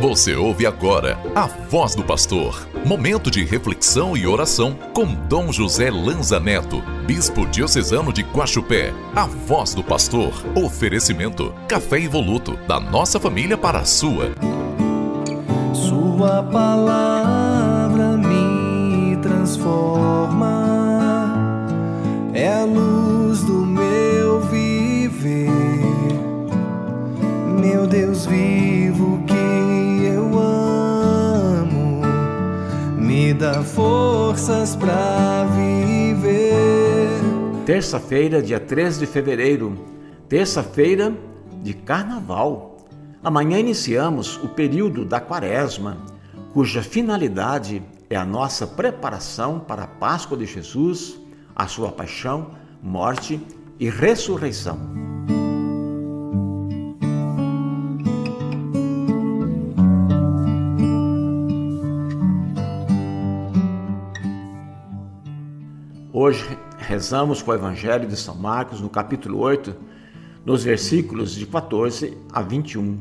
Você ouve agora a voz do pastor. Momento de reflexão e oração com Dom José Lanza Neto, bispo diocesano de Guaxupé. A voz do pastor. Oferecimento: café evoluto da nossa família para a sua. Sua palavra me transforma. Forças para viver. Terça-feira, dia 3 de fevereiro, terça-feira de carnaval. Amanhã iniciamos o período da Quaresma, cuja finalidade é a nossa preparação para a Páscoa de Jesus, a sua paixão, morte e ressurreição. Hoje rezamos com o Evangelho de São Marcos, no capítulo 8, nos versículos de 14 a 21.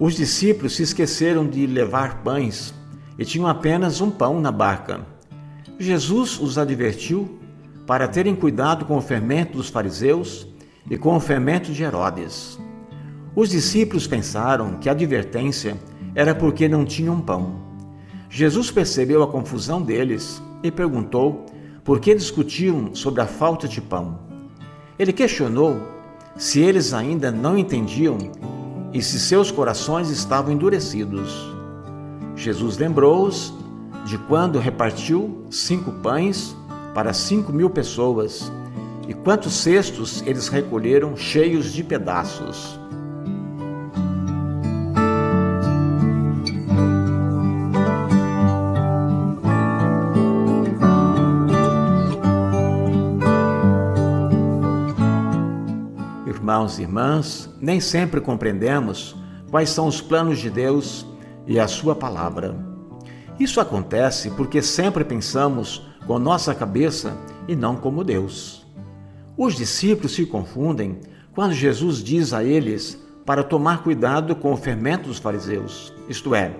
Os discípulos se esqueceram de levar pães e tinham apenas um pão na barca. Jesus os advertiu para terem cuidado com o fermento dos fariseus e com o fermento de Herodes. Os discípulos pensaram que a advertência era porque não tinham pão. Jesus percebeu a confusão deles e perguntou porque discutiam sobre a falta de pão. Ele questionou se eles ainda não entendiam e se seus corações estavam endurecidos. Jesus lembrou-os de quando repartiu cinco pães para cinco mil pessoas e quantos cestos eles recolheram cheios de pedaços. Irmãos e irmãs, nem sempre compreendemos quais são os planos de Deus e a Sua palavra. Isso acontece porque sempre pensamos com nossa cabeça e não como Deus. Os discípulos se confundem quando Jesus diz a eles para tomar cuidado com o fermento dos fariseus, isto é,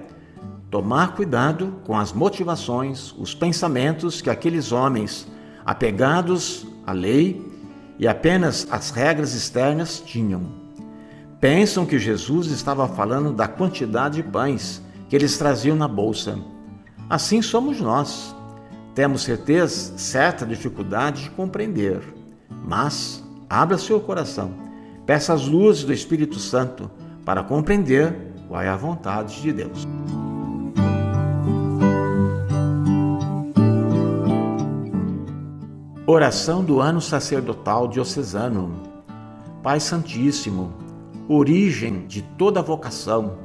tomar cuidado com as motivações, os pensamentos que aqueles homens, apegados à lei, e apenas as regras externas tinham. Pensam que Jesus estava falando da quantidade de pães que eles traziam na bolsa. Assim somos nós. Temos certeza, certa dificuldade de compreender, mas abra seu coração, peça as luzes do Espírito Santo para compreender qual é a vontade de Deus. Oração do ano sacerdotal diocesano. Pai Santíssimo, origem de toda vocação,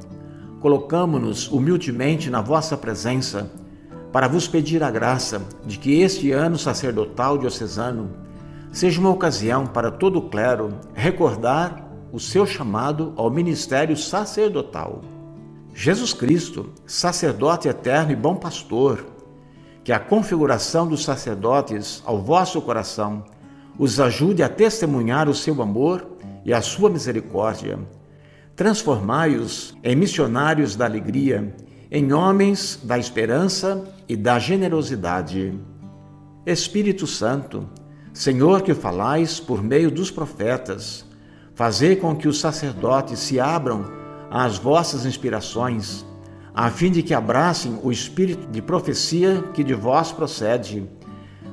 colocamo-nos humildemente na vossa presença para vos pedir a graça de que este ano sacerdotal diocesano seja uma ocasião para todo o clero recordar o seu chamado ao ministério sacerdotal. Jesus Cristo, sacerdote eterno e bom pastor, que a configuração dos sacerdotes ao vosso coração os ajude a testemunhar o seu amor e a sua misericórdia. Transformai-os em missionários da alegria, em homens da esperança e da generosidade. Espírito Santo, Senhor que falais por meio dos profetas, fazei com que os sacerdotes se abram às vossas inspirações a fim de que abracem o espírito de profecia que de vós procede.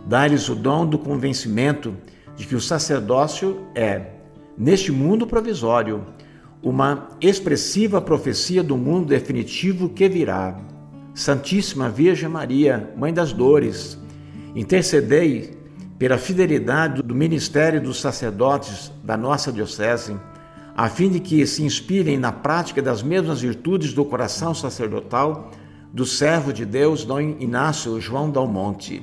Dá-lhes o dom do convencimento de que o sacerdócio é, neste mundo provisório, uma expressiva profecia do mundo definitivo que virá. Santíssima Virgem Maria, Mãe das Dores, intercedei pela fidelidade do ministério dos sacerdotes da nossa Diocese a fim de que se inspirem na prática das mesmas virtudes do coração sacerdotal do servo de Deus, Dom Inácio João Dalmonte.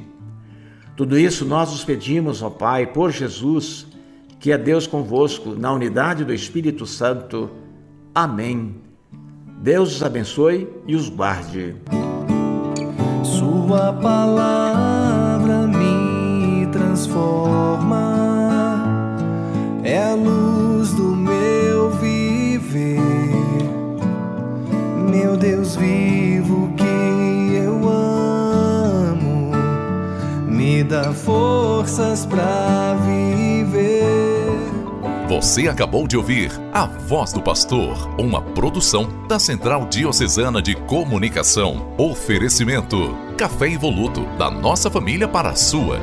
Tudo isso nós os pedimos, ó Pai, por Jesus, que é Deus convosco, na unidade do Espírito Santo. Amém. Deus os abençoe e os guarde. Sua palavra me transforma, dá forças para viver. Você acabou de ouvir A Voz do Pastor, uma produção da Central Diocesana de Comunicação. Oferecimento: Café Evoluto, da nossa família para a sua.